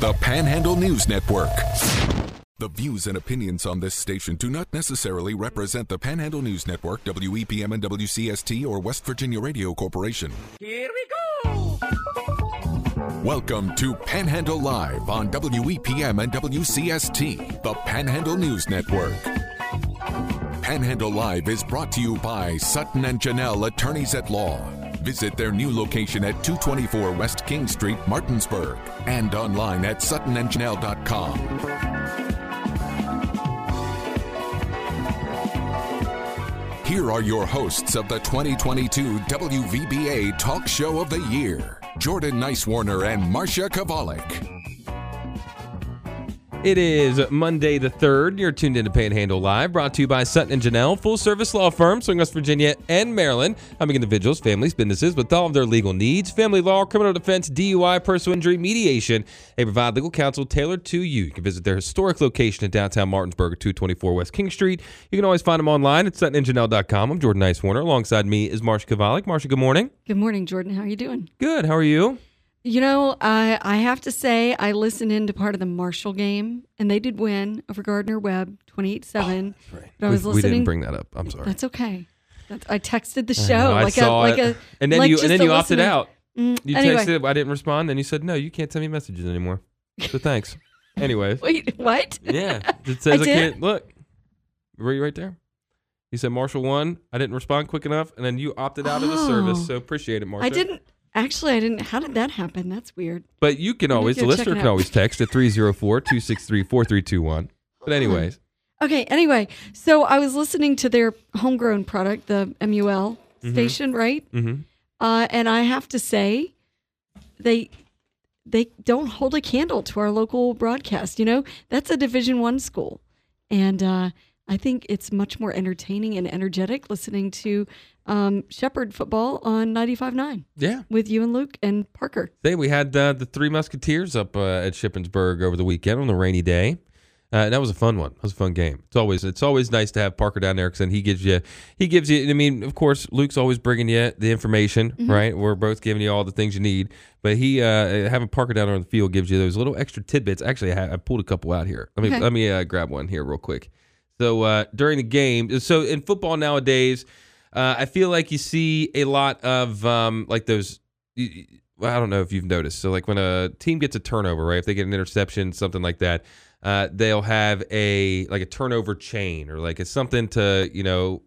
the Panhandle News Network. The views and opinions on this station do not necessarily represent the Panhandle News Network, WEPM and WCST, or West Virginia Radio Corporation. Here we go! Welcome to Panhandle Live on WEPM and WCST, the Panhandle News Network. Panhandle Live is brought to you by Sutton and Janelle Attorneys at Law. Visit their new location at 224 West King Street, Martinsburg, and online at suttonandjanelle.com. Here are your hosts of the 2022 WVBA Talk Show of the Year Jordan Nicewarner and Marsha Chwalik. It is Monday the 3rd. You're tuned in to Panhandle Live, brought to you by Sutton and Janelle, full service law firm serving West Virginia and Maryland, helping individuals, families, businesses with all of their legal needs family law, criminal defense, DUI, personal injury, mediation. They provide legal counsel tailored to you. You can visit their historic location in downtown Martinsburg at 224 West King Street. You can always find them online at suttonandjanelle.com. I'm Jordan Nicewarner. Alongside me is Marsha Chwalik. Marsha, good morning. Good morning, Jordan. How are you doing? Good. How are you? You know, I I have to say I listened into part of the Marshall game, and they did win over Gardner Webb, twenty eight seven. But I was we, we listening. didn't bring that up. I'm sorry. That's okay. That's, I texted the I show know, I like a saw like it. a and then like you and then you opted listener. out. Mm, You anyway, texted, I didn't respond. Then you said, no, you can't send me messages anymore. So thanks. Anyways. wait, what? Yeah. It says I, did? can't. Look. Were you right there? You said Marshall won. I didn't respond quick enough. And then you opted out of the service. Oh. So appreciate it, Marshall. I didn't actually. I didn't. How did that happen? That's weird. But you can always, the listener can always text at 304 263 4321. But, anyways. Okay. Anyway, so I was listening to their homegrown product, the MUL Mm-hmm. station, right? hmm Uh, and I have to say, they they don't hold a candle to our local broadcast. You know, that's a Division One school, and uh, I think it's much more entertaining and energetic listening to um, Shepherd football on 95.9 Yeah. with you and Luke and Parker. Say we had uh, the Three Musketeers up uh, at Shippensburg over the weekend on a rainy day. Uh, and that was a fun one. That was a fun game. It's always it's always nice to have Parker down there because then he gives you he gives you. I mean, of course, Luke's always bringing you the information, Mm-hmm. right? We're both giving you all the things you need, but he uh, having Parker down there on the field gives you those little extra tidbits. Actually, I, I pulled a couple out here. Let me Okay. let me uh, grab one here real quick. So uh, during the game, so in football nowadays, uh, I feel like you see a lot of um, like those. y- y- well, I don't know if you've noticed. So like when a team gets a turnover, right? If they get an interception, something like that, uh, they'll have a like a turnover chain or like it's something to you know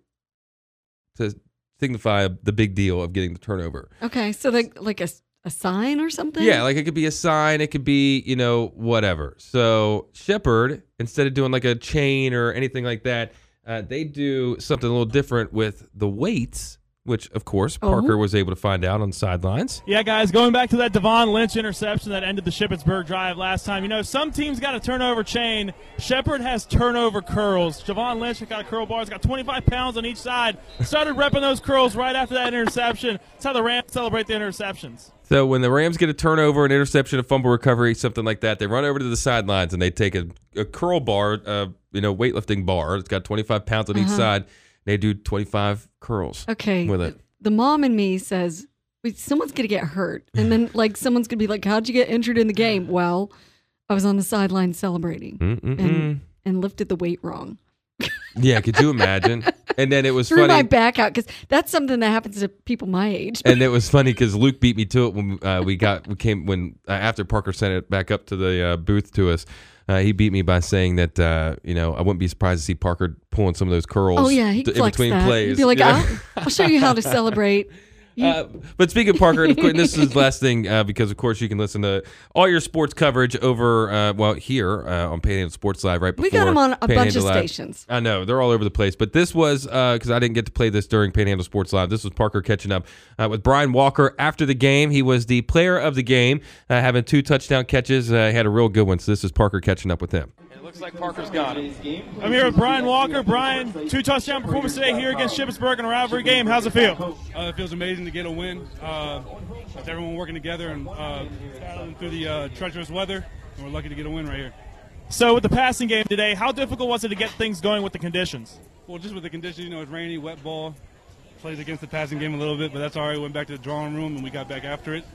to signify the big deal of getting the turnover. Okay, so like like a, a sign or something. Yeah, like it could be a sign, it could be, you know, whatever. So Shepherd, instead of doing like a chain or anything like that, uh, they do something a little different with the weights, which of course Oh. Parker was able to find out on the sidelines. Yeah, guys, going back to that Devon Lynch interception that ended the Shippensburg drive last time. You know, some teams got a turnover chain. Shepherd has turnover curls. Devon Lynch got a curl bar. He's got 25 pounds on each side. Started repping those curls right after that interception. That's how the Rams celebrate the interceptions. So when the Rams get a turnover, an interception, a fumble recovery, something like that, they run over to the sidelines and they take a, a curl bar, uh, you know, weightlifting bar. It's got 25 pounds on each side. They do 25 curls Okay. with it. The mom in me says, "Wait, someone's going to get hurt. And then, like, someone's going to be like, How'd you get injured in the game? Well, I was on the sideline celebrating Mm-mm-mm. and, and lifted the weight wrong. Yeah, could you imagine? And then it was Threw my funny. back out because that's something that happens to people my age. And it was funny because Luke beat me to it when uh, we got we came when uh, after Parker sent it back up to the uh, booth to us. Uh, he beat me by saying that uh, you know I wouldn't be surprised to see Parker pulling some of those curls. oh, yeah. He d- in flex between that. plays. He'd be like, know? I'll, I'll show you how to celebrate. Uh, but speaking of Parker, and of course, this is the last thing uh, because of course you can listen to all your sports coverage over uh, well here uh, on Panhandle Sports Live right we got him on a bunch of Live. stations. I know they're all over the place, but this was because I didn't get to play this during Panhandle Sports Live. This was Parker catching up uh, with Brian Walker after the game. He was the player of the game, uh, having two touchdown catches. Uh, he had a real good one. So this is Parker catching up with him. It looks like Parker's got it. I'm here with Brian Walker. Brian, two touchdown performance today here against Shippensburg in a rivalry game. How's it feel? Uh, it feels amazing to get a win uh, with everyone working together and uh, battling through the uh, treacherous weather. And we're lucky to get a win right here. So, with the passing game today, how difficult was it to get things going with the conditions? Well, just with the conditions, you know, it's rainy, wet ball. Plays against the passing game a little bit, but that's all right. We went back to the drawing room and we got back after it,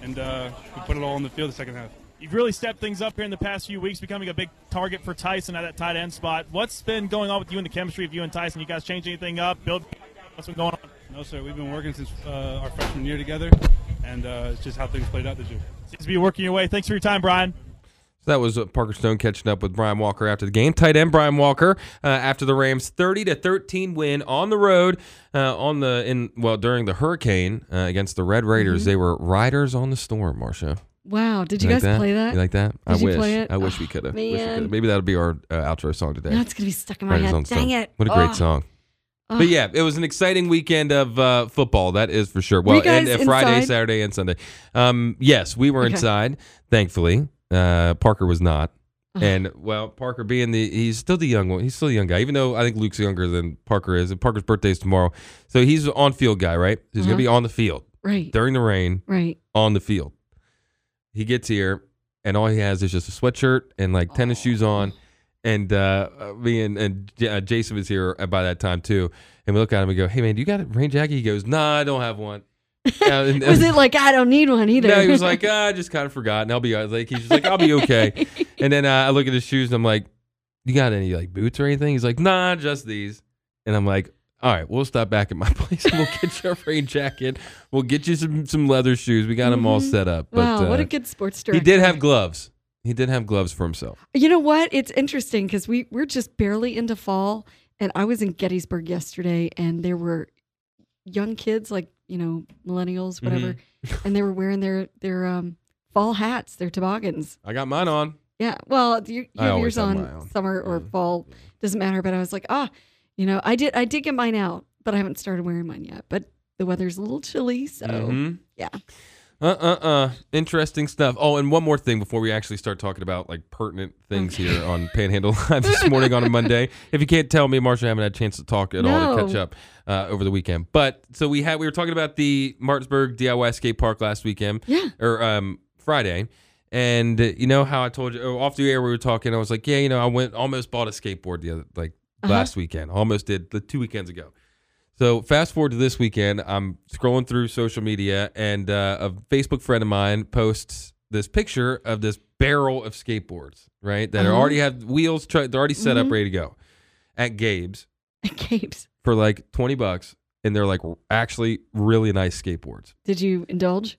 and uh, we put it all on the field the second half. You've really stepped things up here in the past few weeks, becoming a big target for Tyson at that tight end spot. What's been going on with you and the chemistry of you and Tyson? You guys change anything up? Build? What's been going on? No, sir. We've been working since uh, our freshman year together, and uh, it's just how things played out this year. Seems to be working your way. Thanks for your time, Brian. So that was uh, Parker Stone catching up with Brian Walker after the game. Tight end Brian Walker uh, after the Rams 30 to 13 win on the road uh, on the in well during the hurricane uh, against the Red Raiders. Mm-hmm. They were riders on the storm. Marsha, Wow. Did you, like guys play that? You like that? I Did you wish. play it? I wish we Oh, could have. Maybe that'll be our uh, outro song today. That's gonna be stuck in my Riders on head. the Dang Storm. it! What a great Oh. song. Oh. But yeah, it was an exciting weekend of uh, football. That is for sure. Were Well, you guys and uh, Friday, inside? Saturday, and Sunday. Um, yes, we were Okay. inside. Thankfully, uh, Parker was not. Uh-huh. And well, Parker being the he's still the young one. He's still a young guy, even though I think Luke's younger than Parker is. And Parker's birthday is tomorrow, so he's on field guy, right? He's Uh-huh. gonna be on the field Right. during the rain Right. on the field. He gets here, and all he has is just a sweatshirt and like tennis shoes on. And uh, uh, me and, and J- uh, Jason was here by that time too. And we look at him and go, "Hey man, do you got a rain jacket?" He goes, "Nah, I don't have one." Uh, and- Was it like I don't need one either? no, he was like, ah, I just kind of forgot, and I'll be uh, like, he's just like, I'll be okay. and then uh, I look at his shoes, and I'm like, you got any like boots or anything? He's like, Nah, just these. And I'm like, All right, we'll stop back at my place, we'll get you a rain jacket. We'll get you some some leather shoes. We got them all Mhm. set up. wow, what uh, a good sports He director. did have gloves. He did have gloves for himself. You know what? It's interesting because we we're just barely into fall, and I was in Gettysburg yesterday, and there were young kids, like you know, millennials, whatever, Mm-hmm. and they were wearing their their um, fall hats, their toboggans. I got mine on. Yeah, well, you, you have yours on, summer or Yeah. fall, doesn't matter. But I was like, ah, you know, I did I did get mine out, but I haven't started wearing mine yet. But the weather's a little chilly, so Mhm. yeah. Uh uh uh. Interesting stuff. Oh, and one more thing before we actually start talking about like pertinent things here on Panhandle Live this morning on a Monday. If you can't tell me, Marsha, I haven't had a chance to talk at all to catch up uh, over the weekend. But so we had we were talking about the Martinsburg DIY skate park last weekend Yeah. or um Friday. And uh, you know how I told you oh, off the air we were talking. I was like, yeah, you know, I went almost bought a skateboard the other like Uh-huh. last weekend. Almost did the two weekends ago. So fast forward to this weekend, I'm scrolling through social media, and uh, a Facebook friend of mine posts this picture of this barrel of skateboards, right? That Uh-huh. already have wheels, they're already set up, Mhm. ready to go, at Gabe's At Gabe's for like twenty bucks, and they're like actually really nice skateboards. Did you indulge?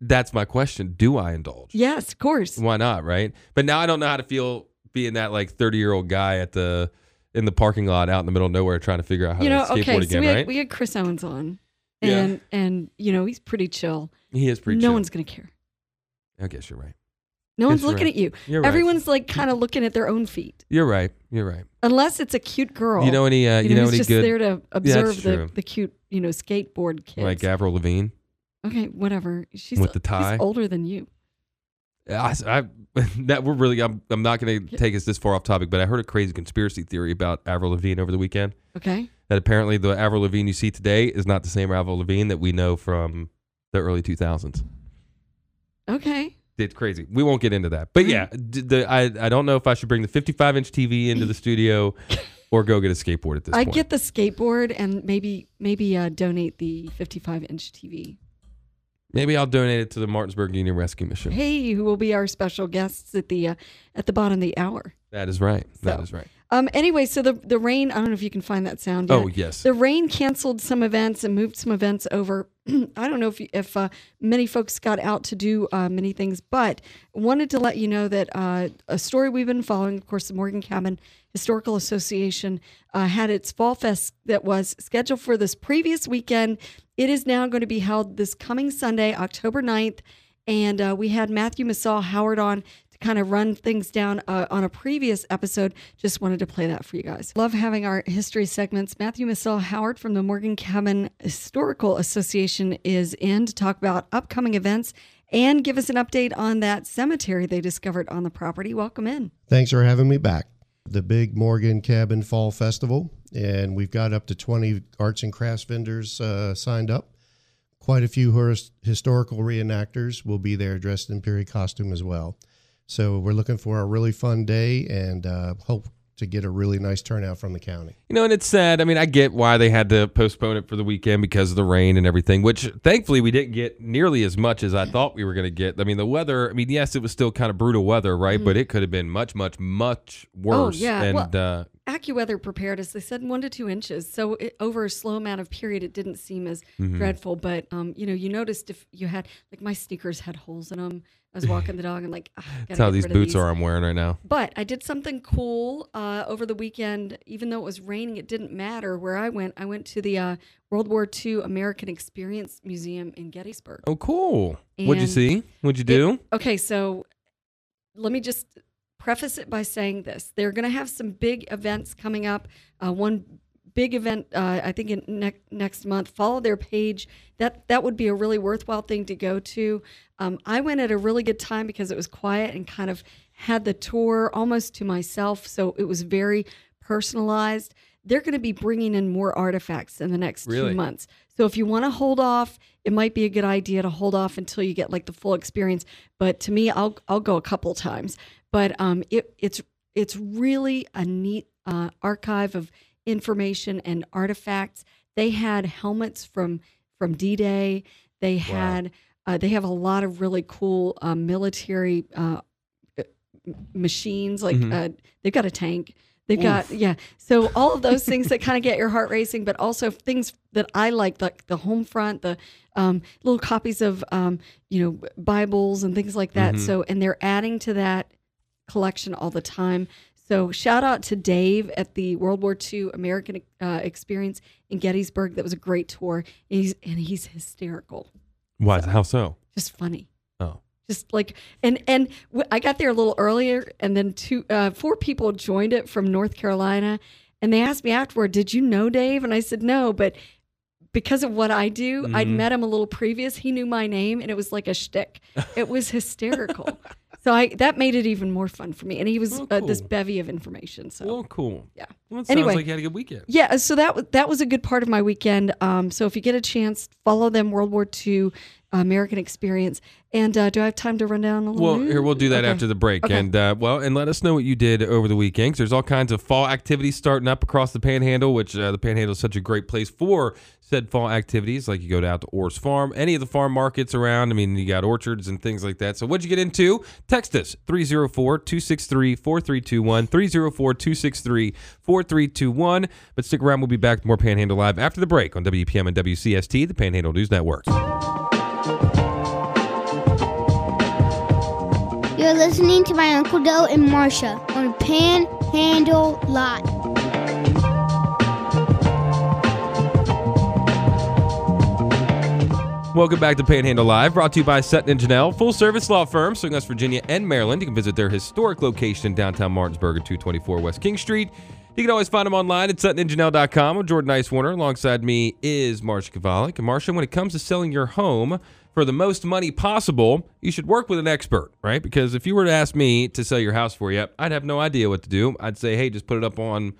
That's my question: Do I indulge? Yes, of course. Why not? Right? But now I don't know how to feel being that like thirty year old guy at the in the parking lot out in the middle of nowhere trying to figure out how you know, to skateboard okay, so again, we had, right? we had Chris Owens on, Yeah. and and you know he's pretty chill. he is pretty. Chill. No chill. one's gonna care. I guess you're right. No one's looking right. at you. You're right. Everyone's like kind of looking at their own feet, You're right. You're right. unless it's a cute girl. You know any? Uh, you, you know, know any just good there to observe the, the cute, you know, skateboard kids. like Avril Lavigne? okay, whatever. She's With the tie? She's older than you. I, I- that we're really. I'm. I'm not going to take us this far off topic, but I heard a crazy conspiracy theory about Avril Lavigne over the weekend. Okay. That apparently the Avril Lavigne you see today is not the same Avril Lavigne that we know from the early 2000s. Okay. It's crazy. We won't get into that, but yeah, the, I I don't know if I should bring the 55 inch TV into the studio or go get a skateboard at this I point. get the skateboard and maybe maybe uh, donate the 55 inch TV. Maybe I'll donate it to the Martinsburg Union Rescue Mission. Hey, who will be our special guests at the uh, at the bottom of the hour? That is right. That So, is right. Um. Anyway, so the the rain. I don't know if you can find that sound. Yet. Oh yes. The rain canceled some events and moved some events over. I don't know if if uh, many folks got out to do uh, many things, but wanted to let you know that uh, a story we've been following. Of course, the Morgan Cabin Historical Association uh, had its fall fest that was scheduled for this previous weekend. It is now going to be held this coming Sunday, October 9th. And uh, we had Matthew Massal Howard on to kind of run things down uh, on a previous episode. Just wanted to play that for you guys. Love having our history segments. Matthew Massal Howard from the Morgan Cabin Historical Association is in to talk about upcoming events and give us an update on that cemetery they discovered on the property. Welcome in. Thanks for having me back. The Big Morgan Cabin Fall Festival, and we've got up to 20 arts and crafts vendors uh, signed up. Quite a few his- historical reenactors will be there dressed in period costume as well. So we're looking for a really fun day and uh, hope to get a really nice turnout from the county. You know, and it's sad. I mean, I get why they had to postpone it for the weekend because of the rain and everything, which thankfully we didn't get nearly as much as I thought we were going to get. I mean, the weather, I mean, yes, it was still kind of brutal weather, right? But it could have been much, much, much worse. Mm-hmm. Oh, yeah. And Well- uh, AccuWeather prepared us. They said one to two inches. So it, over a slow amount of period, it didn't seem as Mm-hmm. dreadful. But um, you know, you noticed if you had like my sneakers had holes in them. I was walking the dog and like, ah, that's how these boots are I'm wearing right now. But I did something cool uh, over the weekend. Even though it was raining, it didn't matter where I went. I went to the uh, World War II American Experience Museum in Gettysburg. Oh, cool. What'd you see? What'd you do? Okay, so let me just preface it by saying this: they're going to have some big events coming up. Uh, one big event, uh, I think, in ne- next month. Follow their page. That that would be a really worthwhile thing to go to. Um, I went at a really good time because it was quiet and kind of had the tour almost to myself, so it was very personalized. They're going to be bringing in more artifacts in the next Really? two months. So if you want to hold off, it might be a good idea to hold off until you get like the full experience. But to me, I'll I'll go a couple times. But um, it it's it's really a neat uh, archive of information and artifacts. They had helmets from from D Day. They had uh, they have a lot of really cool uh, military uh, machines. Like Mhm. uh, they've got a tank. They've got yeah. So all of those things that kind of get your heart racing, but also things that I like, like the home front, the um, little copies of um, you know Bibles and things like that. Mhm. So and they're adding to that collection all the time. So shout out to Dave at the World War II American uh, Experience in Gettysburg. That was a great tour. And he's and he's hysterical, Why? How so? just funny Oh. just like and and w- I got there a little earlier, and then two uh, four people joined it from North Carolina, and they asked me afterward, "Did you know Dave?" And I said no, but because of what I do, I'd Mhm. met him a little previous. He knew my name, and it was like a shtick. It was hysterical. so I that made it even more fun for me, and he was Oh, uh, this bevy of information. So Well, cool. Yeah. Well, it sounds Anyway. like you had a good weekend. yeah, so that was that was a good part of my weekend. Um, so if you get a chance, follow them World War II American Experience. And uh, do I have time to run down a little? Well, here we'll do that Okay. after the break, Okay. and uh, well, and let us know what you did over the weekend. there's all kinds of fall activities starting up across the Panhandle, which uh, the Panhandle is such a great place for said fall activities. Like you go down to Orr's Farm, any of the farm markets around. I mean, you got orchards and things like that. So what'd you get into? Text us 304-263-4321, 304-263-4321. But stick around, we'll be back with more Panhandle Live after the break on WEPM and WCST, the Panhandle News Network. You're listening to my Uncle Doe and Marsha on Panhandle Live. Welcome back to Panhandle Live, brought to you by Sutton and Janelle, full service law firm serving West Virginia and Maryland. You can visit their historic location in downtown Martinsburg at 224 West King Street. You can always find them online at suttonandjanelle.com. I'm Jordan Nicewarner. Alongside me is Marsha Chwalik. And Marsha, when it comes to selling your home for the most money possible, you should work with an expert, right? Because if you were to ask me to sell your house for you, I'd have no idea what to do. I'd say, hey, just put it up on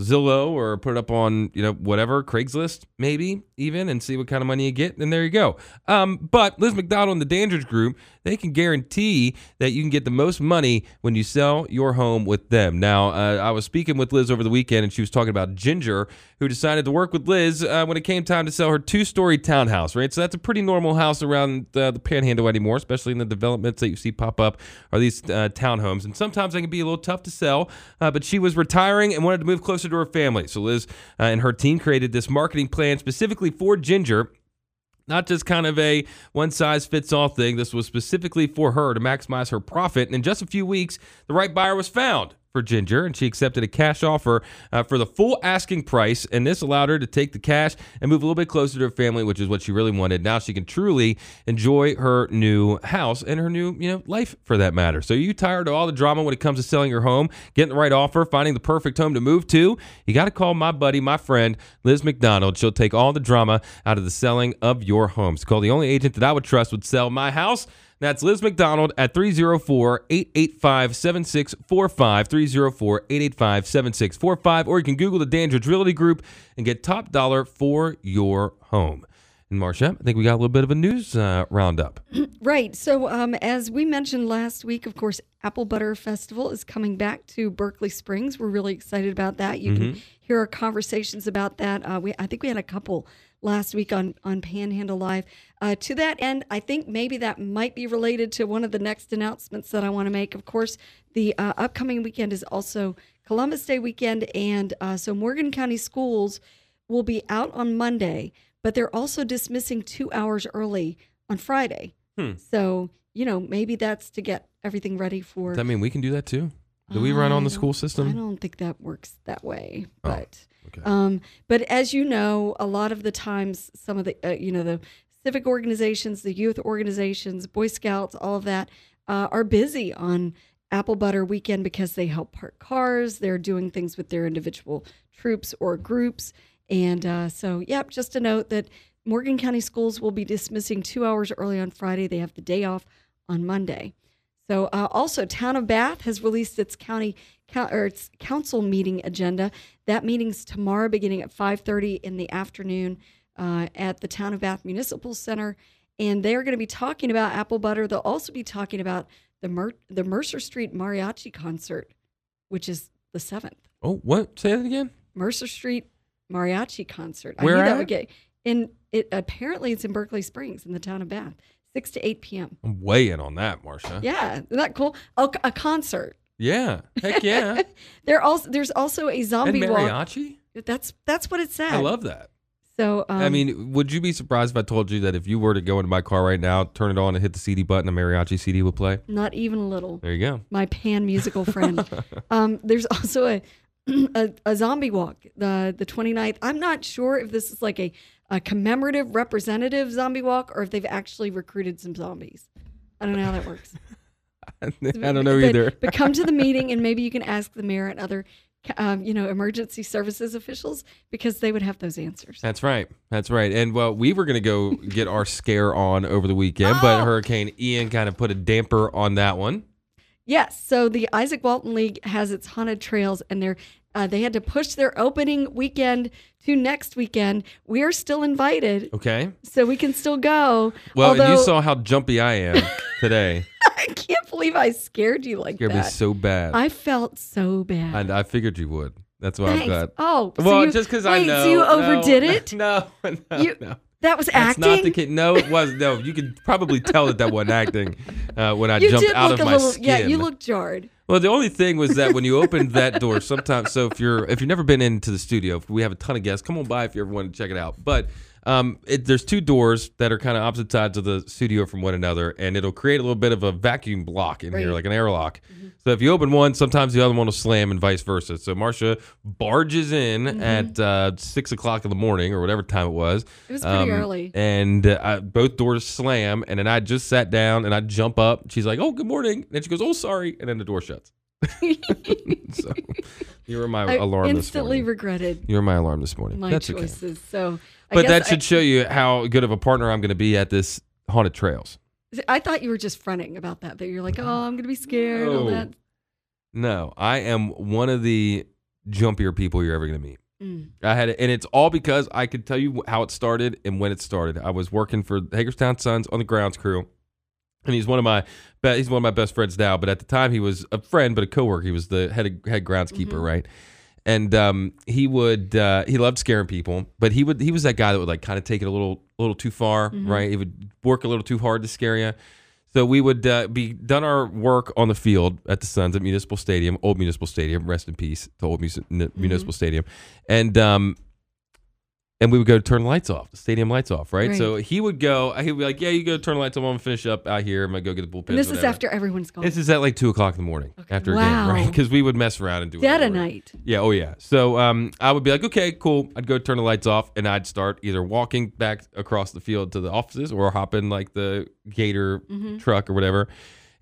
Zillow or put it up on you know whatever Craigslist maybe even and see what kind of money you get and there you go. Um, but Liz McDonald and the Dandridge Group they can guarantee that you can get the most money when you sell your home with them. Now uh, I was speaking with Liz over the weekend and she was talking about Ginger who decided to work with Liz uh, when it came time to sell her two-story townhouse. Right, so that's a pretty normal house around uh, the Panhandle anymore, especially in the developments that you see pop up are these uh, townhomes and sometimes they can be a little tough to sell. Uh, but she was retiring and wanted to move closer to her family. So Liz uh, and her team created this marketing plan specifically for Ginger. Not just kind of a one size fits all thing. This was specifically for her to maximize her profit. And in just a few weeks, the right buyer was found for Ginger, and she accepted a cash offer uh, for the full asking price. And this allowed her to take the cash and move a little bit closer to her family, which is what she really wanted. Now she can truly enjoy her new house and her new, you know, life for that matter. So, are you tired of all the drama when it comes to selling your home, getting the right offer, finding the perfect home to move to? You got to call my buddy, my friend, Liz McDonald. She'll take all the drama out of the selling of your home. It's called the only agent that I would trust would sell my house. That's Liz McDonald at 304 885 7645. 304 885 7645. Or you can Google the Dandridge Realty Group and get top dollar for your home. And Marsha, I think we got a little bit of a news uh, roundup. Right. So, um, as we mentioned last week, of course, Apple Butter Festival is coming back to Berkeley Springs. We're really excited about that. You can hear our conversations about that. Uh, we, I think we had a couple last week on on Panhandle Live. Uh, to that end, I think maybe that might be related to one of the next announcements that I want to make. Of course, the uh, upcoming weekend is also Columbus Day weekend, and uh, so Morgan County schools will be out on Monday, but they're also dismissing two hours early on Friday. Hmm. So, you know, maybe that's to get everything ready for. Does that mean we can do that too? Do we run on the school system? I don't think that works that way. Oh, But, okay. um, but as you know, a lot of the times, some of the, uh, you know, the civic organizations, the youth organizations, Boy Scouts, all of that uh, are busy on Apple Butter Weekend because they help park cars. They're doing things with their individual troops or groups. And uh, so, yep, just a note that Morgan County Schools will be dismissing two hours early on Friday. They have the day off on Monday. So, uh, also, Town of Bath has released its county or its council meeting agenda. That meeting's tomorrow, beginning at 5:30 in the afternoon uh, at the Town of Bath Municipal Center, and they are going to be talking about apple butter. They'll also be talking about the Mer- the Mercer Street Mariachi concert, which is the seventh. Oh, what? Say that again. Mercer Street Mariachi concert. Where I knew that would get in. It apparently it's in Berkeley Springs in the town of Bath, six to eight p.m. I'm way in on that, Marsha. Yeah, isn't that cool? Oh, a concert. Yeah. Heck yeah. There also there's also a and zombie walk. mariachi? That's that's what it said. I love that. So um, I mean, would you be surprised if I told you that if you were to go into my car right now, turn it on and hit the CD button, a mariachi CD would play? not even a little. There you go. My pan musical friend. um, there's also a, a a zombie walk the the 29th. I'm not sure if this is like a a commemorative representative zombie walk or if they've actually recruited some zombies. I don't know how that works. I don't know But- either. But come to the meeting and maybe you can ask the mayor and other, um, you know, emergency services officials because they would have those answers. That's right. That's right. And well, we were going to go get our scare on over the weekend, but Oh. Hurricane Ian kind of put a damper on that one. Yes. So the Izaak Walton League has its haunted trails, and they're uh, they had to push their opening weekend to next weekend. We are still invited, Okay. so we can still go. Well, Although, you saw how jumpy I am today. I can't believe I scared you like Scared me that. so bad. I felt so bad. and I figured you would. That's why Thanks. got. Oh, so well, you- just because I know. So you no, overdid it? No, no, You- no. That was acting. That's not the case. No, it was no. You could probably tell that that wasn't acting uh, when I you jumped did out look of a my little. skin. Yeah, you look jarred. Well, the only thing was that when you opened that door, sometimes. So if you're if you've never been into the studio, we have a ton of guests. Come on by if you ever want to check it out. But um, it, there's two doors that are kind of opposite sides of the studio from one another, and it'll create a little bit of a vacuum block in here, Right. Mm-hmm. like an airlock. So if you open one, sometimes the other one will slam, and vice versa. So Marsha barges in Mm-hmm. at uh, six o'clock in the morning or whatever time it was. It was pretty early. And uh, I- both doors slam, and then I just sat down and I jump up. She's like, "Oh, good morning," and she goes, "Oh, sorry," and then the door shuts. so you were my I alarm this instantly regretted you were my alarm this morning. my That's okay. choices. So, I But that I- should show you how good of a partner I'm going to be at this haunted trails. I thought you were just fronting about that. That you're like, oh, I'm gonna be scared. All No. that. No, I am one of the jumpier people you're ever going to meet. Mm. I had, and it's all because I could tell you how it started and when it started. I was working for Hagerstown Suns on the grounds crew, and he's one of my he's one of my best friends now. But at the time, he was a friend, but a coworker. He was the head head groundskeeper, right? And um, he would uh, he loved scaring people, but he would he was that guy that would like kind of take it a little a little too far, right? He would work a little too hard to scare you. So we would uh, be done our work on the field at the Suns at Municipal Stadium, old Municipal Stadium. Rest in peace to old N- Municipal Stadium, and um, and we would go turn the lights off, the stadium lights off, right? Right. So he would go, he would be like, "Yeah, you go turn the lights off. I'm gonna finish up out here. I'm gonna go get the bullpen." And this is after everyone's gone. This is at like two o'clock in the morning after a game, right? Because we would mess around and do Dead whatever. of night. Yeah, oh yeah. So um, I would be like, okay, cool. I'd go turn the lights off, and I'd start either walking back across the field to the offices or hop in like the Gator truck or whatever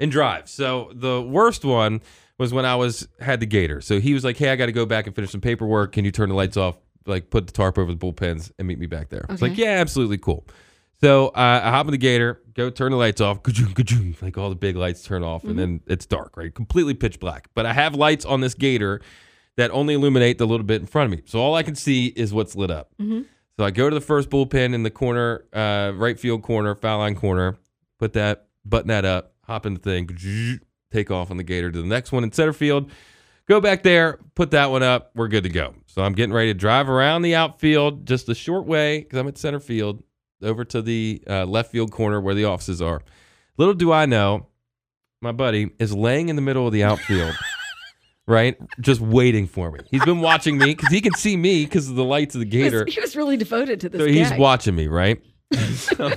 and drive. So the worst one was when I was had the Gator. So he was like, hey, I got to go back and finish some paperwork. Can you turn the lights off? Like put the tarp over the bullpens and meet me back there. It's like, yeah, absolutely cool. So uh, I hop in the Gator, go turn the lights off, like all the big lights turn off, and then it's dark, right? Completely pitch black. But I have lights on this Gator that only illuminate the little bit in front of me. So all I can see is what's lit up. So I go to the first bullpen in the corner, uh, right field corner, foul line corner, put that, button that up, hop in the thing, take off on the gator to the next one in center field. Go back there, put that one up. We're good to go. So I'm getting ready to drive around the outfield just the short way because I'm at center field over to the uh, left field corner where the offices are. Little do I know, my buddy is laying in the middle of the outfield, right? Just waiting for me. He's been watching me because he can see me because of the lights of the He was, gator. he was really devoted to this. So he's gag. watching me, right? so,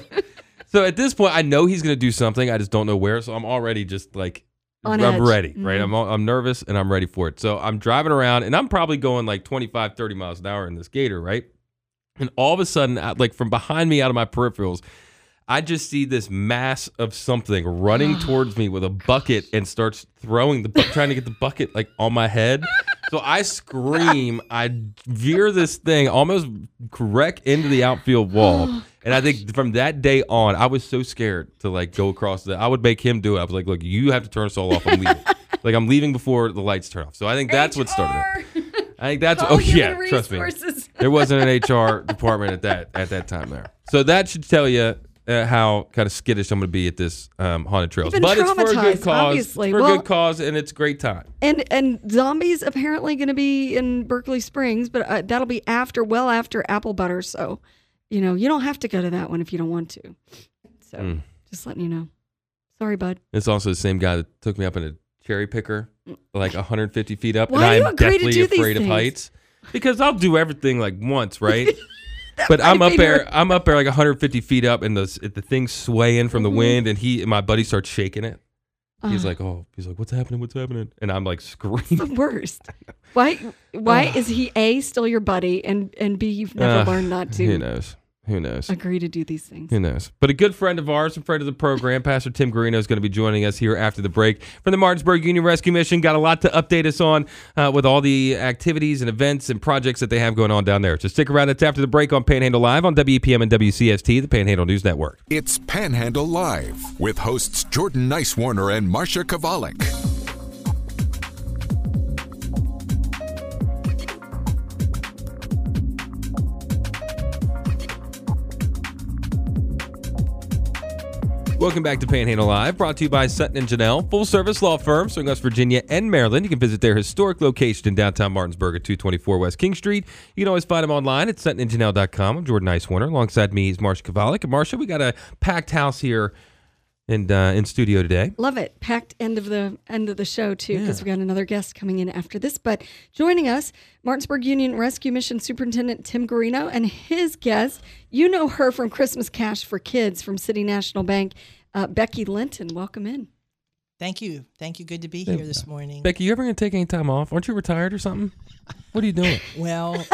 so at this point, I know he's going to do something. I just don't know where. So I'm already just like, On I'm edge. ready, right? Mhm. I'm, I'm nervous and I'm ready for it. So I'm driving around and I'm probably going like 25, 30 miles an hour in this gator, right? And all of a sudden, like from behind me out of my peripherals, I just see this mass of something running towards me with a bucket and starts throwing the bu- trying to get the bucket like on my head. So I scream, I veer this thing almost wreck into the outfield wall. And I think from that day on, I was so scared to like go across the I would make him do it. I was like, look, you have to turn us all off. I'm leaving. like I'm leaving before the lights turn off. So I think that's what started it. I think that's oh yeah, human trust me. There wasn't an HR department at that at that time there. So that should tell you uh, how kind of skittish I'm going to be at this um, haunted trails. But it's for a good cause. obviously. It's for a good cause, and it's a great time. And and zombies apparently going to be in Berkeley Springs, but uh, that'll be after, well after apple butter. So, you know, you don't have to go to that one if you don't want to. So, Mm. just letting you know. Sorry, bud. It's also the same guy that took me up in a cherry picker, like 150 feet up, Why and do you I'm agree to deathly do these afraid of heights. Because I'll do everything like once, right? but I'm up there. your- I'm up there like 150 feet up, and the the thing's swaying from the Mhm. wind, and he, and my buddy, starts shaking it. He's Uh, like, "Oh, he's like, what's happening? What's happening?" And I'm like screaming. the worst. Why? Why is he a still your buddy and and b you've never Uh, learned not to? Who knows? Who knows? agree to do these things? Who knows? But a good friend of ours, a friend of the program, Pastor Tim Guerino is going to be joining us here after the break from the Martinsburg Union Rescue Mission. Got a lot to update us on uh, with all the activities and events and projects that they have going on down there. So stick around. It's after the break on Panhandle Live on WEPM and WCST, the Panhandle News Network. It's Panhandle Live with hosts Jordan Nicewarner and Marsha Chwalik. Welcome back to Panhandle Live, brought to you by Sutton and Janelle, full service law firm serving West Virginia and Maryland. You can visit their historic location in downtown Martinsburg at 224 West King Street. You can always find them online at suttonandjanelle.com. I'm Jordan Nicewarner. Alongside me is Marsha Chwalik. And Marsha, we got a packed house here in, uh, in studio today. Love it. Packed end of the end of the show too, because Yeah. we got another guest coming in after this. But joining us, Martinsburg Union Rescue Mission Superintendent Tim Guerino and his guest. You know her from Christmas Cash for Kids from City National Bank, uh, Becky Linton. Welcome in. Thank you. Thank you. Good to be here this morning. Becky, you ever going to take any time off? Aren't you retired or something? What are you doing? Well,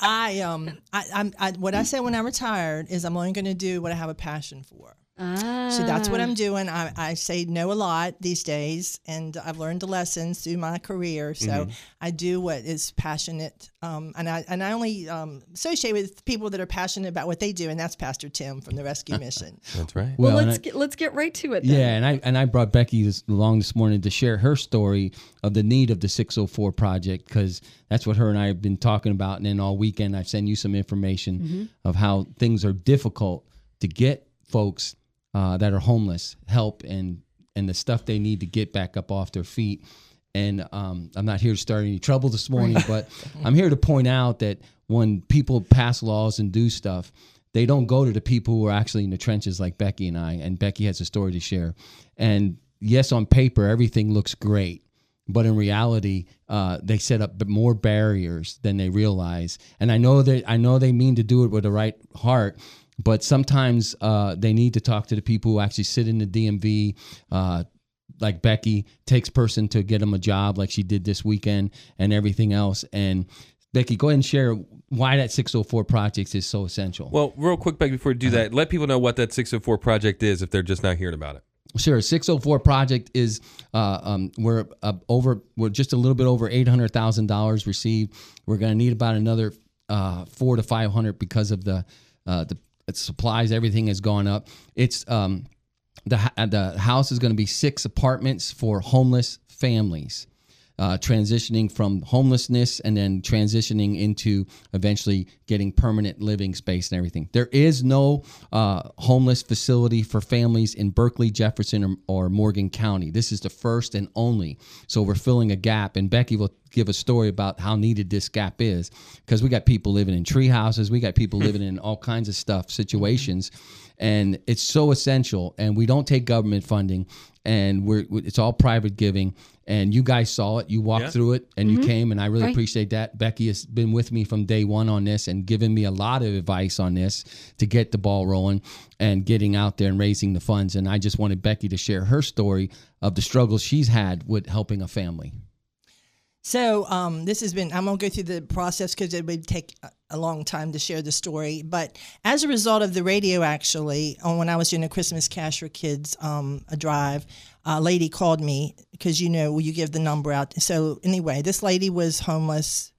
I um I, I'm I, what I say when I'm retired is I'm only going to do what I have a passion for. Ah, So that's what I'm doing. I, I say no a lot these days, and I've learned the lessons through my career. So Mm-hmm. I do what is passionate, um, and I and I only um, associate with people that are passionate about what they do, and that's Pastor Tim from the Rescue Mission. That's right. Well, Well, let's I- get let's get right to it. Then. Yeah, and I and I brought Becky along this morning to share her story of the need of the 604 project because that's what her and I have been talking about. And then all weekend I've sent you some information of how things are difficult to get folks uh, that are homeless help and and the stuff they need to get back up off their feet. And um, I'm not here to start any trouble this morning, but I'm here to point out that when people pass laws and do stuff, they don't go to the people who are actually in the trenches like Becky and I. And Becky has a story to share. And yes, on paper, everything looks great. But in reality, uh, they set up more barriers than they realize. And I know that I know they mean to do it with the right heart, but sometimes uh, they need to talk to the people who actually sit in the DMV, uh, like Becky takes person to get them a job, like she did this weekend, and everything else. And Becky, go ahead and share why that 604 project is so essential. Well, real quick, Becky, before you do that, let people know what that 604 project is if they're just not hearing about it. Sure. 604 project is uh, um, we're uh, over we're just a little bit over eight hundred thousand dollars received. We're going to need about another uh, four to five hundred because of the uh, the supplies. Everything has gone up. It's um, the the house is going to be six apartments for homeless families. Uh, transitioning from homelessness and then transitioning into eventually getting permanent living space and everything. There is no uh, homeless facility for families in Berkeley, Jefferson, or, or Morgan County. This is the first and only. So we're filling a gap, and Becky will give a story about how needed this gap is because we got people living in tree houses, we got people living in all kinds of stuff situations, and it's so essential. And we don't take government funding, and we're it's all private giving. And you guys saw it, you walked Yeah. through it, and you mm-hmm. came, and I really Right. appreciate that. Becky has been with me from day one on this and given me a lot of advice on this to get the ball rolling and getting out there and raising the funds. And I just wanted Becky to share her story of the struggles she's had with helping a family. So um, this has been. I'm gonna go through the process because it would take a- long time to share the story. But as a result of the radio, actually, on when I was doing a Christmas Cash for Kids um, a drive, a lady called me because you know you give the number out. So anyway, this lady was homeless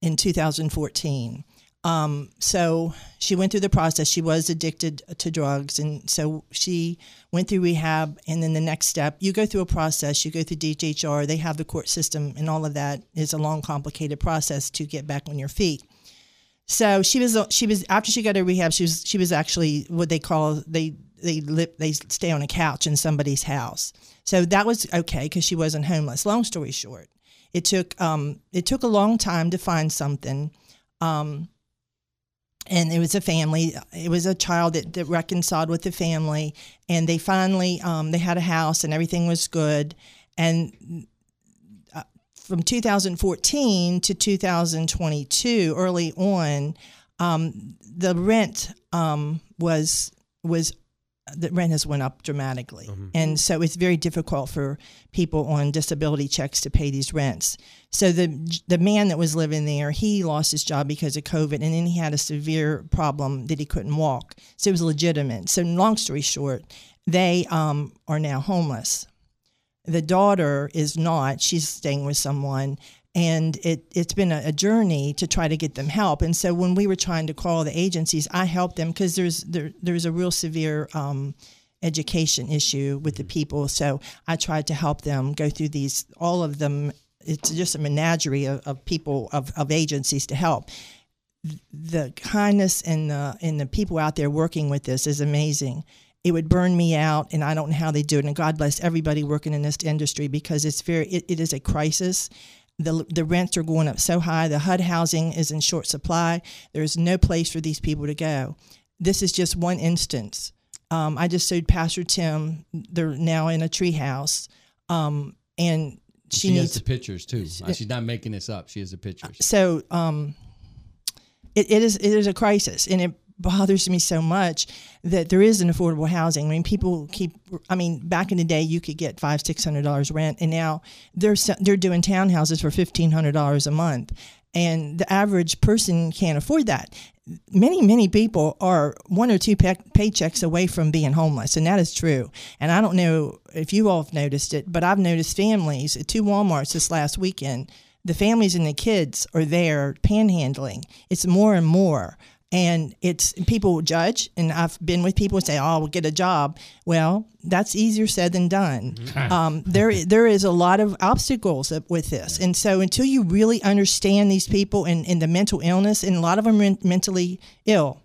in 2014. Um, so she went through the process. She was addicted to drugs, and so she went through rehab. And then the next step, you go through a process. You go through DHR. They have the court system, and all of that is a long, complicated process to get back on your feet. So she was she was after she got her rehab. She was she was actually what they call they they they stay on a couch in somebody's house. So that was okay because she wasn't homeless. Long story short, it took um it took a long time to find something. Um, and it was a family it was a child that, that reconciled with the family and they finally um, they had a house and everything was good. And uh, from 2014 to 2022 early on um, the rent um, was was the rent has went up dramatically. And so it's very difficult for people on disability checks to pay these rents. So the the man that was living there he lost his job because of covid and then he had a severe problem that he couldn't walk. So it was legitimate. So long story short they um, are now homeless. The daughter is not she's staying with someone and it, it's been a, a journey to try to get them help and so when we were trying to call the agencies i helped them because there's there, there's a real severe um, education issue with the people so i tried to help them go through these all of them it's just a menagerie of, of people of, of agencies to help the kindness and the and the people out there working with this is amazing. It would burn me out, and I don't know how they do it. And God bless everybody working in this industry because it's very it, it is a crisis. The, the rents are going up so high. The HUD housing is in short supply. There's no place for these people to go. This is just one instance. Um, I just showed Pastor Tim. They're now in a treehouse, um, and she, She, has needs the pictures too. Uh, She's not making this up. She has the pictures. so um, it, it is it is a crisis, and it bothers me so much that there is an affordable housing. I mean, people keep. I mean, back in the day, you could get five six hundred dollars rent, and now they're they're doing townhouses for fifteen hundred dollars a month, and the average person can't afford that. Many many people are one or two pay- paychecks away from being homeless, and that is true. And I don't know if you all have noticed it, but I've noticed families at two WalMarts this last weekend the families and the kids are there panhandling. It's more and more. And it's people judge, and I've been with people who say, "Oh, we'll get a job." Well, that's easier said than done. Um, there, there is a lot of obstacles with this, and so until you really understand these people and, and the mental illness, and a lot of them are mentally ill,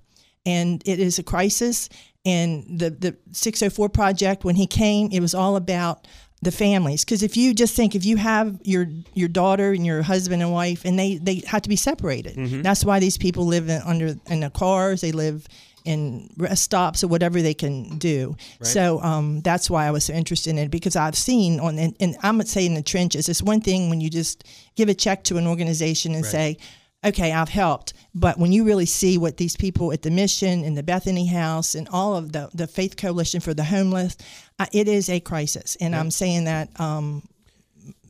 and it is a crisis. And the the 604 project, when he came, it was all about the families. Because if you just think if you have your your daughter and your husband and wife and they they have to be separated. That's why these people live in, under in the cars. They live in rest stops or whatever they can do. So um, that's why i was so interested in it because i've seen on and, and i'm gonna say in the trenches it's one thing when you just give a check to an organization and say okay, I've helped. But when you really see what these people at the mission and the Bethany House and all of the, the Faith Coalition for the Homeless, uh, it is a crisis. And I'm saying that, um,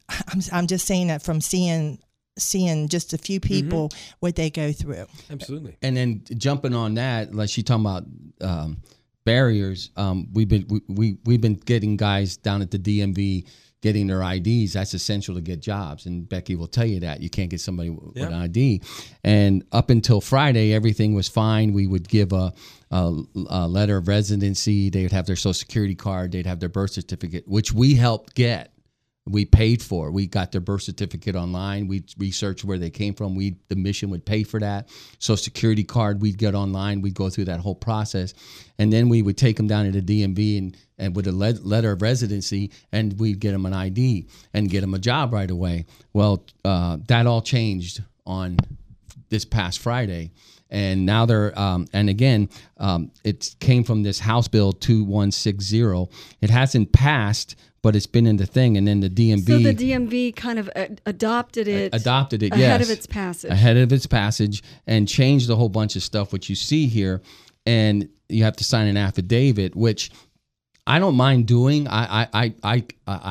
I'm, I'm just saying that from seeing seeing just a few people what they go through. Absolutely. And then jumping on that, like she talking about um, barriers. Um, we've been we, we we've been getting guys down at the DMV getting their IDs. That's essential to get jobs. And Becky will tell you that you can't get somebody w- with an ID. And up until Friday, everything was fine. We would give a, a, a letter of residency. They would have their social security card. They'd have their birth certificate, which we helped get we paid for. We got their birth certificate online. We researched where they came from. We the mission would pay for that. Social security card we'd get online. We'd go through that whole process, and then we would take them down to the DMV and and with a letter of residency, and we'd get them an ID and get them a job right away. Well, uh, that all changed on this past Friday. And now they're, um, and again, um, it came from this House Bill 2160. It hasn't passed, but it's been in the thing. And then the DMV. So the DMV kind of uh, adopted it. adopted it, ahead yes. of its passage. Ahead of its passage and changed a whole bunch of stuff, which you see here. And you have to sign an affidavit, which I don't mind doing. I I I I,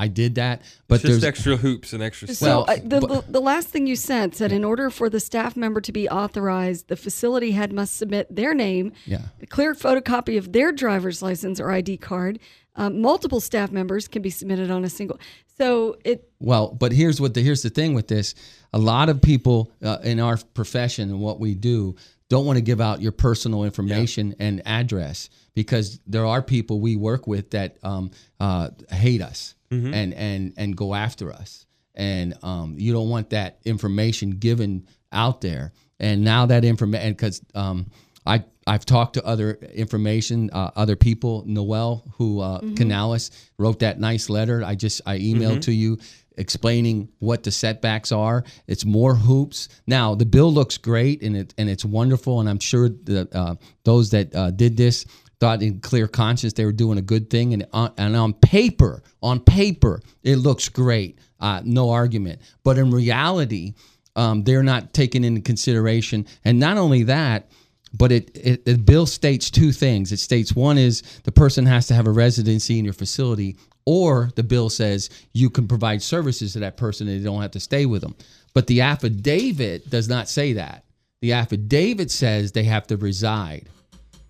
I did that, but It's just there's extra hoops and extra So stuff. uh, the, the the last thing you said said in order for the staff member to be authorized, the facility head must submit their name, Yeah. a clear photocopy of their driver's license or ID card. Um, multiple staff members can be submitted on a single. So it Well, but here's what the here's the thing with this: a lot of people uh, in our profession and what we do don't want to give out your personal information and address because there are people we work with that um, uh, hate us and and and go after us, and um, you don't want that information given out there. And now that information, because um, I I've talked to other information, uh, other people. Noel, who uh, Canales wrote that nice letter. I just I emailed to you explaining what the setbacks are. It's more hoops. Now the bill looks great and it and it's wonderful, and I'm sure that uh, those that uh, did this thought in clear conscience they were doing a good thing, and on, and on paper, on paper, it looks great. Uh, no argument. But in reality, um, they're not taking into consideration, and not only that. But it, it the bill states two things. It states one is the person has to have a residency in your facility, or the bill says you can provide services to that person and they don't have to stay with them. But the affidavit does not say that. The affidavit says they have to reside.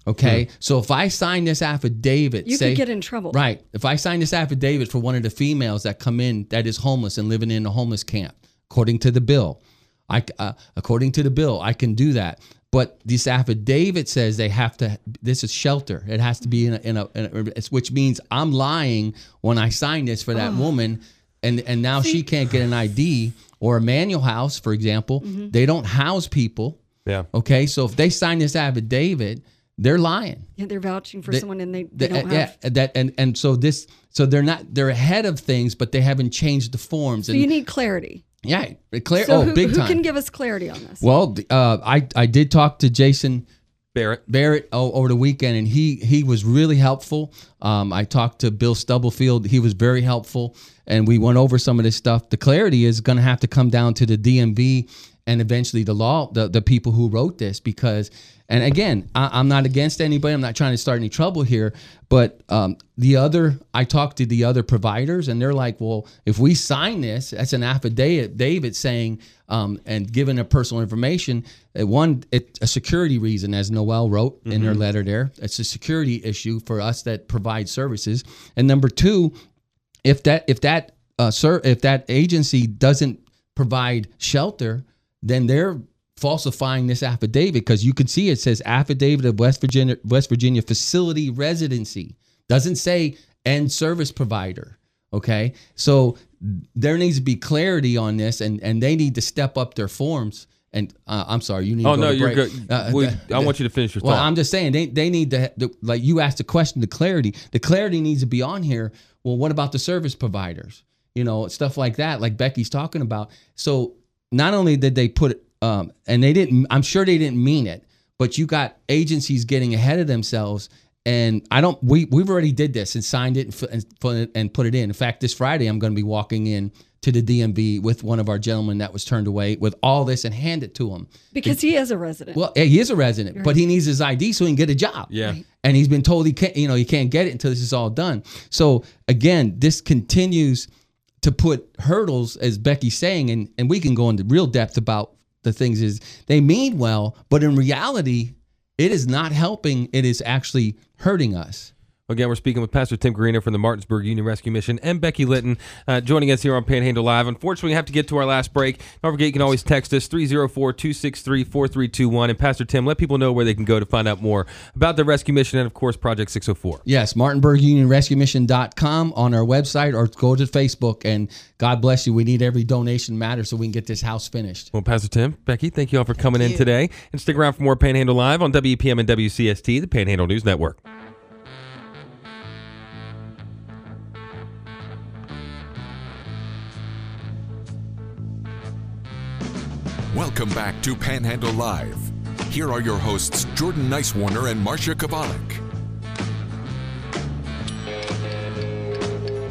Okay, so if I sign this affidavit, you say, could get in trouble. Right. If I sign this affidavit for one of the females that come in that is homeless and living in a homeless camp, according to the bill, I uh, according to the bill, I can do that. But this affidavit says they have to. This is shelter. It has to be in a, in a, in a which means I'm lying when I sign this for that woman, and and now she can't get an ID or a manual house, for example. Mm-hmm. They don't house people. yeah. Okay, so if they sign this affidavit, they're lying. Yeah, they're vouching for They- someone and they, they the- don't yeah, have. that and and so this so they're not they're ahead of things, but they haven't changed the forms. So and you need clarity. Yeah, clear. So oh, who, big who time. can give us clarity on this? well, uh, I I did talk to Jason Barrett. Barrett o- over the weekend, and he he was really helpful. Um, I talked to Bill Stubblefield; he was very helpful, and we went over some of this stuff. The clarity is going to have to come down to the DMV and eventually the law, the the people who wrote this, because. And again, I, I'm not against anybody. I'm not trying to start any trouble here. But um, the other, I talked to the other providers, and they're like, "Well, if we sign this, that's an affidavit, David saying, um, and giving a personal information. uh, One, it, a security reason, as Noel wrote in her letter. There, it's a security issue for us that provide services. And number two, if that if that uh, sir if that agency doesn't provide shelter, then they're falsifying this affidavit because you can see it says affidavit of West Virginia West Virginia facility residency doesn't say end service provider. Okay, so there needs to be clarity on this, and and they need to step up their forms. And uh, I'm sorry, you need. Oh to go no, you're break. good. Uh, the- I want you to finish your well, thought. I'm just saying they, they need to the, like you asked the question the clarity. The clarity needs to be on here. Well, what about the service providers? You know, stuff like that, like Becky's talking about. So not only did they put um, and they didn't. I'm sure they didn't mean it, but you got agencies getting ahead of themselves. And I don't. We we've already did this and signed it and, and put it and put it in. In fact, this Friday I'm going to be walking in to the DMV with one of our gentlemen that was turned away with all this and hand it to him. because he is a resident. Well, he is a resident, but he needs his ID so he can get a job. Yeah. And he's been told he can't, you know, he can't get it until this is all done. So again, this continues to put hurdles, as Becky's saying, and, and we can go into real depth about the things is they mean well, but in reality, it is not helping. It is actually hurting us. Again, we're speaking with Pastor Tim Guerino from the Martinsburg Union Rescue Mission and Becky Linton uh, joining us here on Panhandle Live. Unfortunately, we have to get to our last break. Don't forget, you can always text us 304 263 4321. And Pastor Tim, let people know where they can go to find out more about the rescue mission and, of course, Project 604. Yes, MartinburgUnionRescueMission.com on our website or go to Facebook. And God bless you. We need every donation matter so we can get this house finished. Well, Pastor Tim, Becky, thank you all for coming in today. And stick around for more Panhandle Live on WEPM and WCST, the Panhandle News Network. Welcome back to Panhandle Live. Here are your hosts, Jordan Nicewarner and Marsha Chwalik.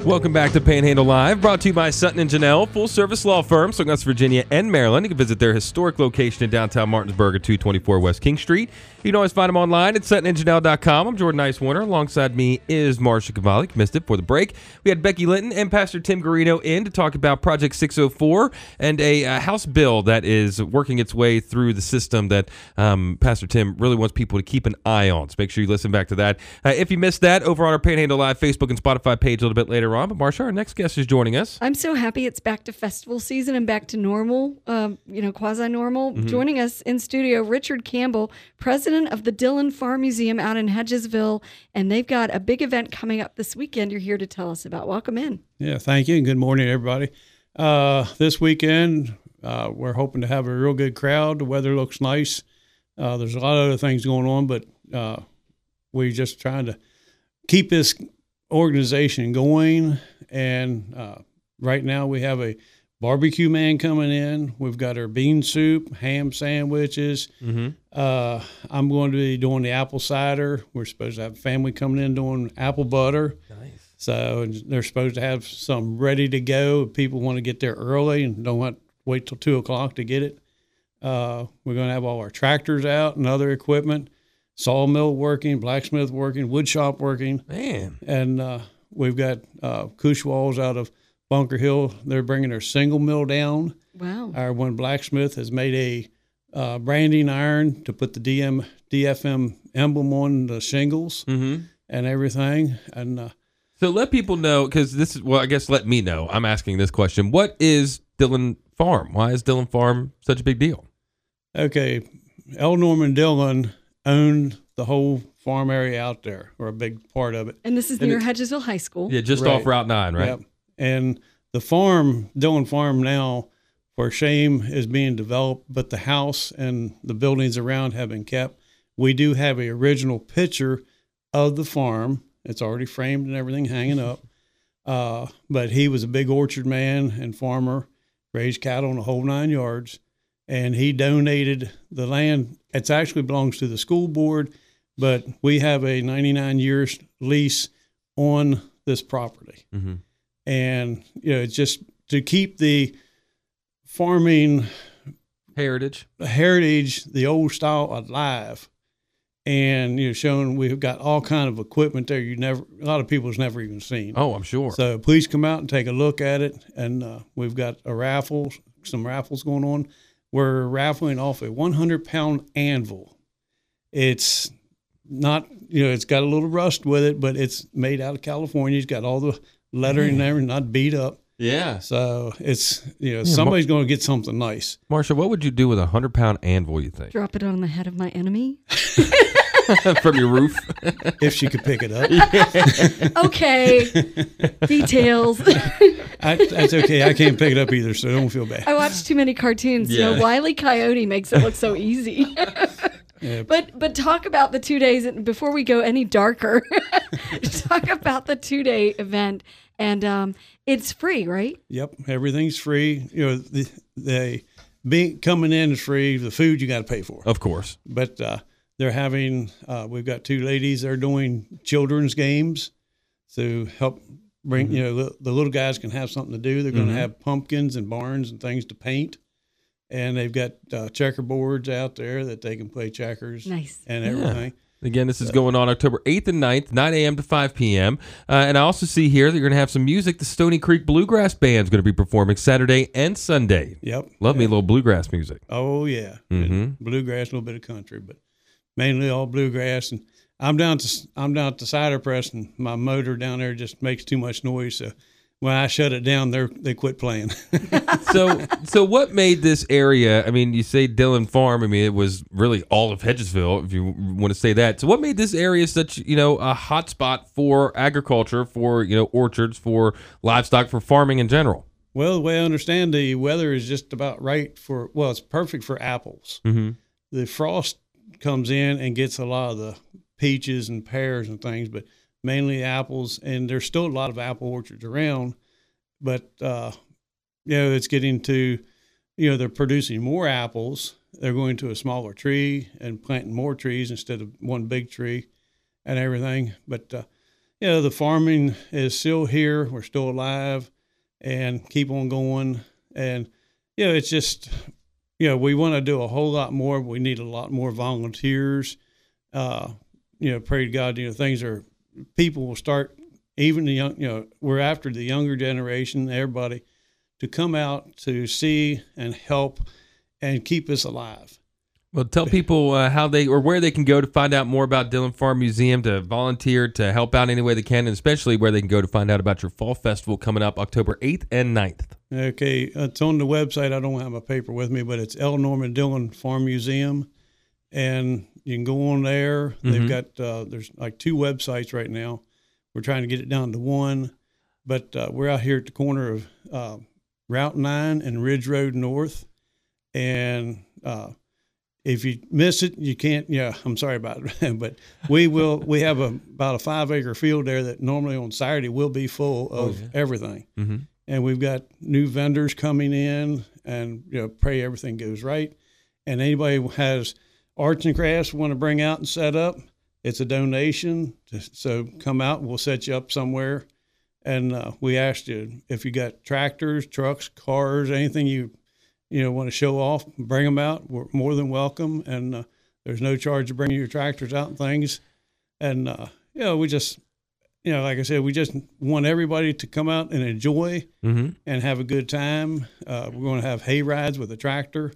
Welcome back to Panhandle Live, brought to you by Sutton and Janelle, full service law firm, serving West Virginia and Maryland. You can visit their historic location in downtown Martinsburg at 224 West King Street. You can always find them online at suttonandjanelle.com. I'm Jordan Nicewarner. Alongside me is Marsha Chwalik. Missed it for the break. We had Becky Linton and Pastor Tim Guerino in to talk about Project 604 and a uh, House bill that is working its way through the system that um, Pastor Tim really wants people to keep an eye on. So make sure you listen back to that. Uh, if you missed that, over on our Panhandle Live Facebook and Spotify page a little bit later on. But Marsha, our next guest is joining us. I'm so happy it's back to festival season and back to normal, um, you know, quasi normal. Mm-hmm. Joining us in studio, Richard Campbell, president of the Dillon Farm Museum out in Hedgesville. And they've got a big event coming up this weekend you're here to tell us about. Welcome in. Yeah, thank you, and good morning, everybody. Uh, this weekend, uh, we're hoping to have a real good crowd. The weather looks nice. Uh, there's a lot of other things going on, but uh, we're just trying to keep this organization going. And uh, right now, we have a barbecue man coming in. We've got our bean soup, ham sandwiches. Mm-hmm. Uh, I'm going to be doing the apple cider. We're supposed to have family coming in doing apple butter. Nice. So they're supposed to have some ready to go. If people want to get there early and don't want to wait till two o'clock to get it. Uh, we're going to have all our tractors out and other equipment, sawmill working, blacksmith working, wood shop working, Man. and uh, we've got uh, Cush Walls out of Bunker Hill. They're bringing their shingle mill down. Wow. Our one blacksmith has made a uh, branding iron to put the DM DFM emblem on the shingles Mm-hmm. and everything. And uh, So let people know, because this is, well, I guess let me know. I'm asking this question. What is Dillon Farm? Why is Dillon Farm such a big deal? okay, L. Norman Dillon owned the whole farm area out there, or a big part of it. And this is And near it- Hedgesville High School. Yeah, just Right. off Route 9, right? Yep. And the farm, Dillon Farm now, for shame, is being developed, but the house and the buildings around have been kept. We do have a original picture of the farm. It's already framed and everything hanging up. Uh, but he was a big orchard man and farmer, raised cattle in the whole nine yards, and he donated the land. It actually belongs to the school board, but we have a 99 years lease on this property Mm-hmm. and you know it's just to keep the farming Heritage. heritage the old style alive and you know showing we've got all kind of equipment there you never a lot of people's never even seen Oh, I'm sure. so please come out and take a look at it and uh, we've got a raffle some raffles going on we're raffling off a 100 pound anvil it's not you know it's got a little rust with it but it's made out of california it's got all the lettering mm. and everything not beat up yeah. so it's you know somebody's going to get something nice. Marsha, what would you do with a 100 pound anvil, you think? Drop it on the head of my enemy. From your roof? If she could pick it up, Okay. Details. I, that's okay. I can't pick it up either, so don't feel bad. I watch too many cartoons. You Yeah. know, Wiley Coyote makes it look so easy. Yeah. But but talk about the two days and before we go any darker. talk about the two day event and um, it's free, right? Yep, everything's free. You know, the, they being coming in is free. The food you got to pay for. Of course. But uh, they're having. Uh, we've got two ladies. They're doing children's games to help bring. You know, the, the little guys can have something to do. They're going to Mhm. have pumpkins and barns and things to paint. And they've got uh, checkerboards out there that they can play checkers Nice. and Yeah. everything. Again, this is going on October 8th and 9th, 9 a.m. to 5 p.m. Uh, and I also see here that you're going to have some music. The Stony Creek Bluegrass Band is going to be performing Saturday and Sunday. Yep. Love me a little bluegrass music. Oh yeah, Mhm. Bluegrass, a little bit of country, but mainly all bluegrass. And I'm down to I'm down at the cider press, and my motor down there just makes too much noise. So when I shut it down, they they quit playing. so so what made this area? I mean, you say Dillon Farm. I mean, it was really all of Hedgesville, if you want to say that. So what made this area such you know a hot spot for agriculture, for you know orchards, for livestock, for farming in general? Well, the way I understand, the weather is just about right for. Well, it's perfect for apples. Mm-hmm. The frost comes in and gets a lot of the peaches and pears and things, but mainly apples. And there's still a lot of apple orchards around, but uh, you know it's getting to, you know, they're producing more apples. They're going to a smaller tree and planting more trees instead of one big tree, and everything. But uh, you know, the farming is still here. We're still alive, and keep on going. And you know, it's just you know, we want to do a whole lot more. We need a lot more volunteers. Uh, you know, pray to God, you know, things are, people will start, even the young, you know, we're after the younger generation, everybody, to come out to see and help and keep us alive. Well, tell people uh, how they or where they can go to find out more about Dillon Farm Museum, to volunteer, to help out any way they can, and especially where they can go to find out about your fall festival coming up October 8th and 9th. Okay, it's on the website. I don't have my paper with me, but it's L. Norman Dillon Farm Museum, and you can go on there. Mm-hmm. They've got uh, there's like two websites right now. We're trying to get it down to one, but uh, we're out here at the corner of uh, Route Nine and Ridge Road North, and uh, if you miss it, you can't. Yeah, I'm sorry about it, but we will. We have a about a five acre field there that normally on Saturday will be full of yeah. everything Mm-hmm. And we've got new vendors coming in and you know pray everything goes right. And anybody who has arts and crafts want to bring out and set up it's a donation. So come out we'll set you up somewhere. And uh, we asked you if you got tractors trucks cars anything you you know want to show off bring them out. We're more than welcome. And uh, there's no charge to bring your tractors out and things. And uh, you know we just you know, like I said, we just want everybody to come out and enjoy Mm-hmm. and have a good time. Uh, we're going to have hay rides with a tractor,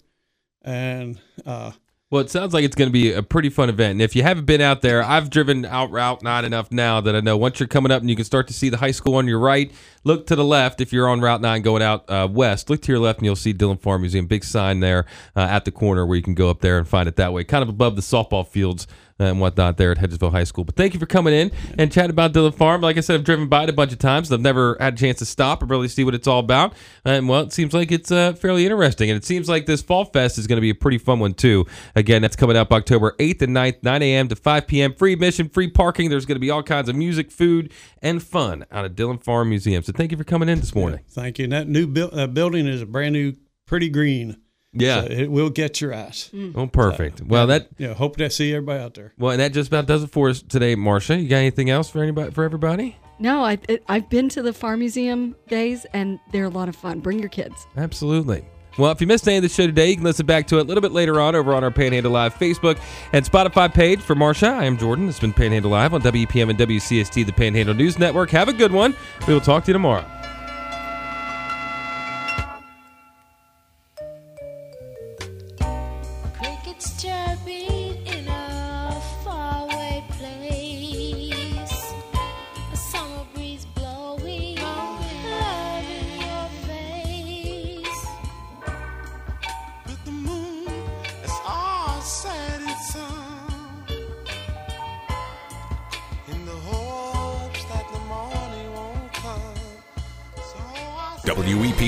and uh, Well, it sounds like it's going to be a pretty fun event. And if you haven't been out there, I've driven out route not enough now that I know once you're coming up and you can start to see the high school on your right, look to the left. If you're on Route 9 going out uh, west, look to your left and you'll see Dillon Farm Museum. Big sign there uh, at the corner where you can go up there and find it that way, kind of above the softball fields and whatnot there at Hedgesville High School. But thank you for coming in and chatting about Dillon Farm. Like I said, I've driven by it a bunch of times. I've never had a chance to stop and really see what it's all about. And well, it seems like it's uh, fairly interesting. And it seems like this Fall Fest is going to be a pretty fun one too. Again, that's coming up October 8th and 9th, 9 a.m. to 5 p.m. Free admission, free parking. There's going to be all kinds of music, food, and fun out of Dillon Farm Museum. So thank you for coming in this morning. thank you. And that new bu- uh, building is a brand new, pretty green. Yeah. So it will get your eyes. Oh, perfect. Well, that Yeah, hope to see everybody out there. well, and that just about does it for us today, Marsha. You got anything else for anybody for everybody? No, I, it, I've been to the farm museum days, and they're a lot of fun. Bring your kids. Absolutely. Well, if you missed any of the show today, you can listen back to it a little bit later on over on our Panhandle Live Facebook and Spotify page. For Marsha, I am Jordan. It's been Panhandle Live on WEPM and WCST, the Panhandle News Network. Have a good one. We will talk to you tomorrow.